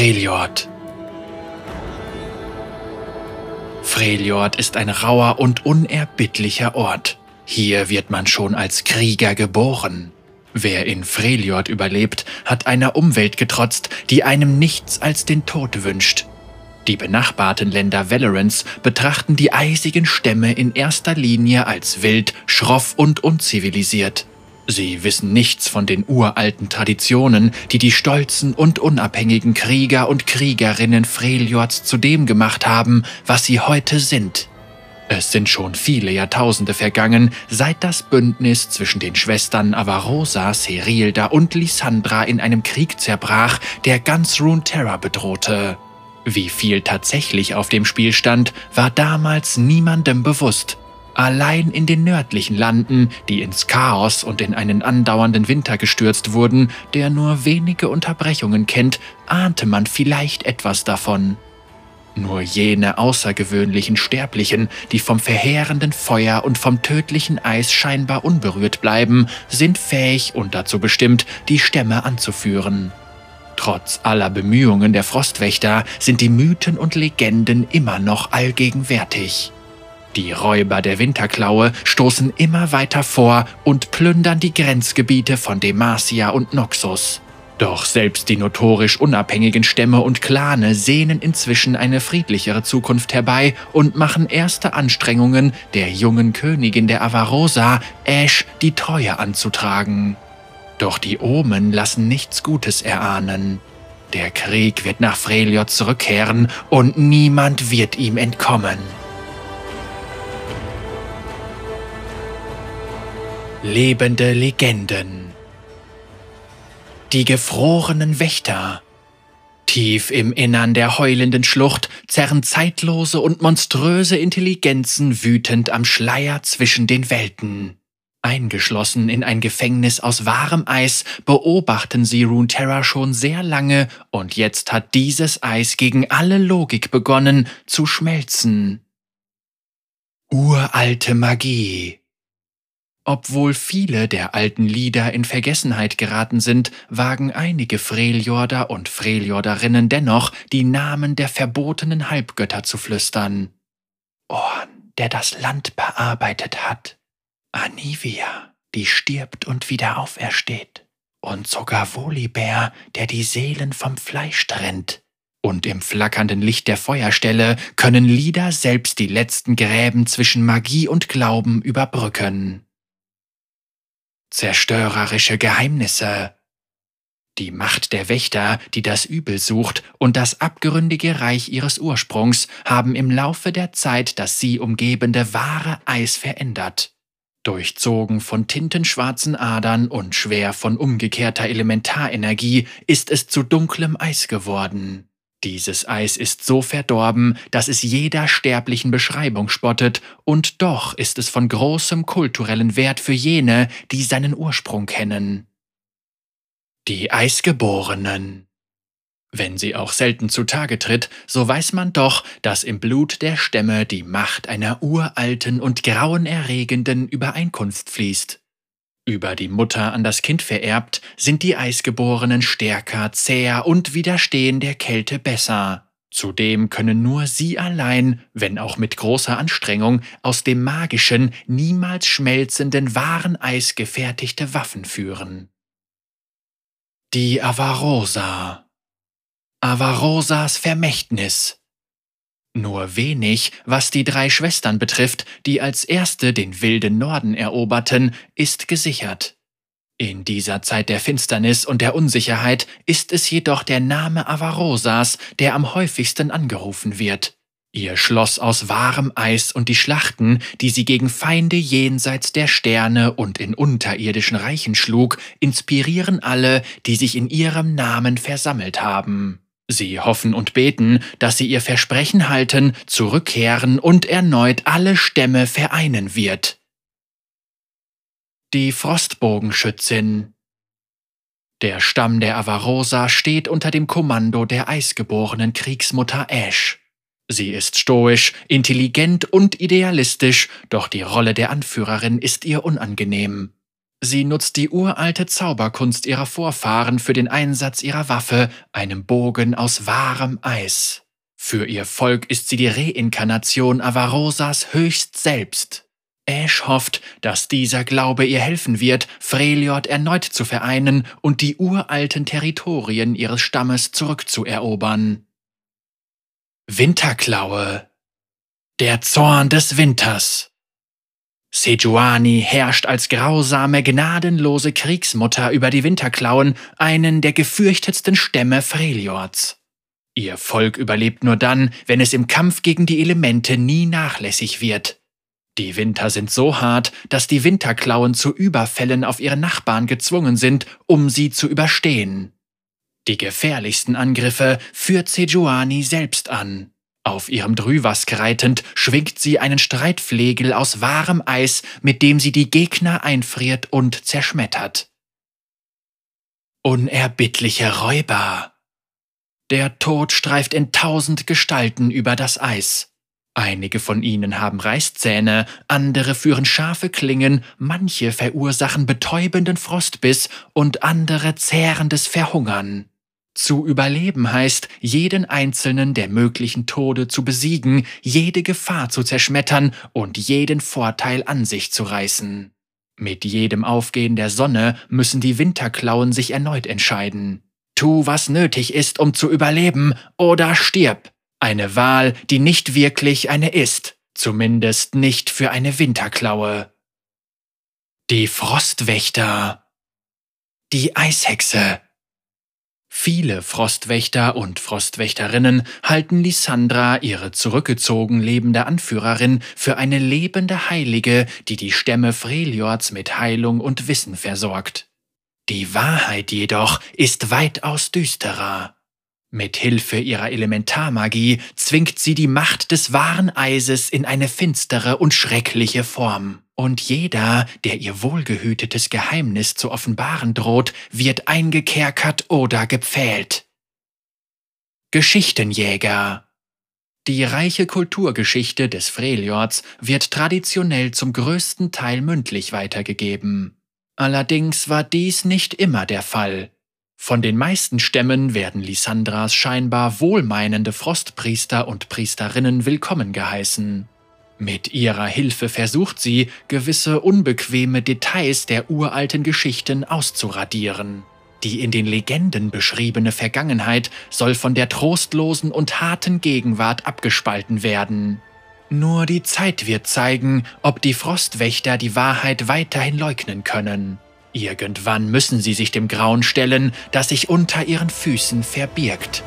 Freljord. Freljord ist ein rauer und unerbittlicher Ort. Hier wird man schon als Krieger geboren. Wer in Freljord überlebt, hat einer Umwelt getrotzt, die einem nichts als den Tod wünscht. Die benachbarten Länder Valorants betrachten die eisigen Stämme in erster Linie als wild, schroff und unzivilisiert. Sie wissen nichts von den uralten Traditionen, die die stolzen und unabhängigen Krieger und Kriegerinnen Freljords zu dem gemacht haben, was sie heute sind. Es sind schon viele Jahrtausende vergangen, seit das Bündnis zwischen den Schwestern Avarosa, Serilda und Lysandra in einem Krieg zerbrach, der ganz Runeterra bedrohte. Wie viel tatsächlich auf dem Spiel stand, war damals niemandem bewusst. Allein in den nördlichen Landen, die ins Chaos und in einen andauernden Winter gestürzt wurden, der nur wenige Unterbrechungen kennt, ahnte man vielleicht etwas davon. Nur jene außergewöhnlichen Sterblichen, die vom verheerenden Feuer und vom tödlichen Eis scheinbar unberührt bleiben, sind fähig und dazu bestimmt, die Stämme anzuführen. Trotz aller Bemühungen der Frostwächter sind die Mythen und Legenden immer noch allgegenwärtig. Die Räuber der Winterklaue stoßen immer weiter vor und plündern die Grenzgebiete von Demacia und Noxus. Doch selbst die notorisch unabhängigen Stämme und Clane sehnen inzwischen eine friedlichere Zukunft herbei und machen erste Anstrengungen, der jungen Königin der Avarosa, Ash, die Treue anzutragen. Doch die Omen lassen nichts Gutes erahnen. Der Krieg wird nach Freljord zurückkehren und niemand wird ihm entkommen. Lebende Legenden. Die gefrorenen Wächter. Tief im Innern der heulenden Schlucht zerren zeitlose und monströse Intelligenzen wütend am Schleier zwischen den Welten. Eingeschlossen in ein Gefängnis aus wahrem Eis beobachten sie Runeterra schon sehr lange und jetzt hat dieses Eis gegen alle Logik begonnen zu schmelzen. Uralte Magie. Obwohl viele der alten Lieder in Vergessenheit geraten sind, wagen einige Freljorder und Freljorderinnen dennoch, die Namen der verbotenen Halbgötter zu flüstern. Orn, der das Land bearbeitet hat. Anivia, die stirbt und wieder aufersteht. Und sogar Volibear, der die Seelen vom Fleisch trennt. Und im flackernden Licht der Feuerstelle können Lieder selbst die letzten Gräben zwischen Magie und Glauben überbrücken zerstörerische Geheimnisse. Die Macht der Wächter, die das Übel sucht, und das abgründige Reich ihres Ursprungs haben im Laufe der Zeit das sie umgebende wahre Eis verändert. Durchzogen von tintenschwarzen Adern und schwer von umgekehrter Elementarenergie ist es zu dunklem Eis geworden. Dieses Eis ist so verdorben, dass es jeder sterblichen Beschreibung spottet, und doch ist es von großem kulturellen Wert für jene, die seinen Ursprung kennen. Die Eisgeborenen. Wenn sie auch selten zutage tritt, so weiß man doch, dass im Blut der Stämme die Macht einer uralten und grauenerregenden Übereinkunft fließt. Über die Mutter an das Kind vererbt, sind die Eisgeborenen stärker, zäher und widerstehen der Kälte besser. Zudem können nur sie allein, wenn auch mit großer Anstrengung, aus dem magischen, niemals schmelzenden wahren Eis gefertigte Waffen führen. Die Avarosa Avarosas Vermächtnis nur wenig, was die drei Schwestern betrifft, die als erste den wilden Norden eroberten, ist gesichert. In dieser Zeit der Finsternis und der Unsicherheit ist es jedoch der Name Avarosas, der am häufigsten angerufen wird. Ihr Schloss aus wahrem Eis und die Schlachten, die sie gegen Feinde jenseits der Sterne und in unterirdischen Reichen schlug, inspirieren alle, die sich in ihrem Namen versammelt haben. Sie hoffen und beten, dass sie ihr Versprechen halten, zurückkehren und erneut alle Stämme vereinen wird. Die Frostbogenschützin Der Stamm der Avarosa steht unter dem Kommando der eisgeborenen Kriegsmutter Ash. Sie ist stoisch, intelligent und idealistisch, doch die Rolle der Anführerin ist ihr unangenehm. Sie nutzt die uralte Zauberkunst ihrer Vorfahren für den Einsatz ihrer Waffe, einem Bogen aus wahrem Eis. Für ihr Volk ist sie die Reinkarnation Avarosas höchst selbst. Ash hofft, dass dieser Glaube ihr helfen wird, Freljord erneut zu vereinen und die uralten Territorien ihres Stammes zurückzuerobern. Winterklaue Der Zorn des Winters Sejuani herrscht als grausame, gnadenlose Kriegsmutter über die Winterklauen, einen der gefürchtetsten Stämme Freljords. Ihr Volk überlebt nur dann, wenn es im Kampf gegen die Elemente nie nachlässig wird. Die Winter sind so hart, dass die Winterklauen zu Überfällen auf ihre Nachbarn gezwungen sind, um sie zu überstehen. Die gefährlichsten Angriffe führt Sejuani selbst an. Auf ihrem Drüwask reitend schwingt sie einen Streitflegel aus wahrem Eis, mit dem sie die Gegner einfriert und zerschmettert. Unerbittliche Räuber. Der Tod streift in tausend Gestalten über das Eis. Einige von ihnen haben Reißzähne, andere führen scharfe Klingen, manche verursachen betäubenden Frostbiss und andere zehrendes Verhungern. Zu überleben heißt, jeden einzelnen der möglichen Tode zu besiegen, jede Gefahr zu zerschmettern und jeden Vorteil an sich zu reißen. Mit jedem Aufgehen der Sonne müssen die Winterklauen sich erneut entscheiden. Tu, was nötig ist, um zu überleben, oder stirb. Eine Wahl, die nicht wirklich eine ist, zumindest nicht für eine Winterklaue. Die Frostwächter. Die Eishexe. Viele Frostwächter und Frostwächterinnen halten Lysandra, ihre zurückgezogen lebende Anführerin, für eine lebende Heilige, die die Stämme Freljords mit Heilung und Wissen versorgt. Die Wahrheit jedoch ist weitaus düsterer. Mit Hilfe ihrer Elementarmagie zwingt sie die Macht des wahren Eises in eine finstere und schreckliche Form. Und jeder, der ihr wohlgehütetes Geheimnis zu offenbaren droht, wird eingekerkert oder gepfählt. Geschichtenjäger Die reiche Kulturgeschichte des Freljords wird traditionell zum größten Teil mündlich weitergegeben. Allerdings war dies nicht immer der Fall. Von den meisten Stämmen werden Lysandras scheinbar wohlmeinende Frostpriester und Priesterinnen willkommen geheißen. Mit ihrer Hilfe versucht sie, gewisse unbequeme Details der uralten Geschichten auszuradieren. Die in den Legenden beschriebene Vergangenheit soll von der trostlosen und harten Gegenwart abgespalten werden. Nur die Zeit wird zeigen, ob die Frostwächter die Wahrheit weiterhin leugnen können. Irgendwann müssen sie sich dem Grauen stellen, das sich unter ihren Füßen verbirgt.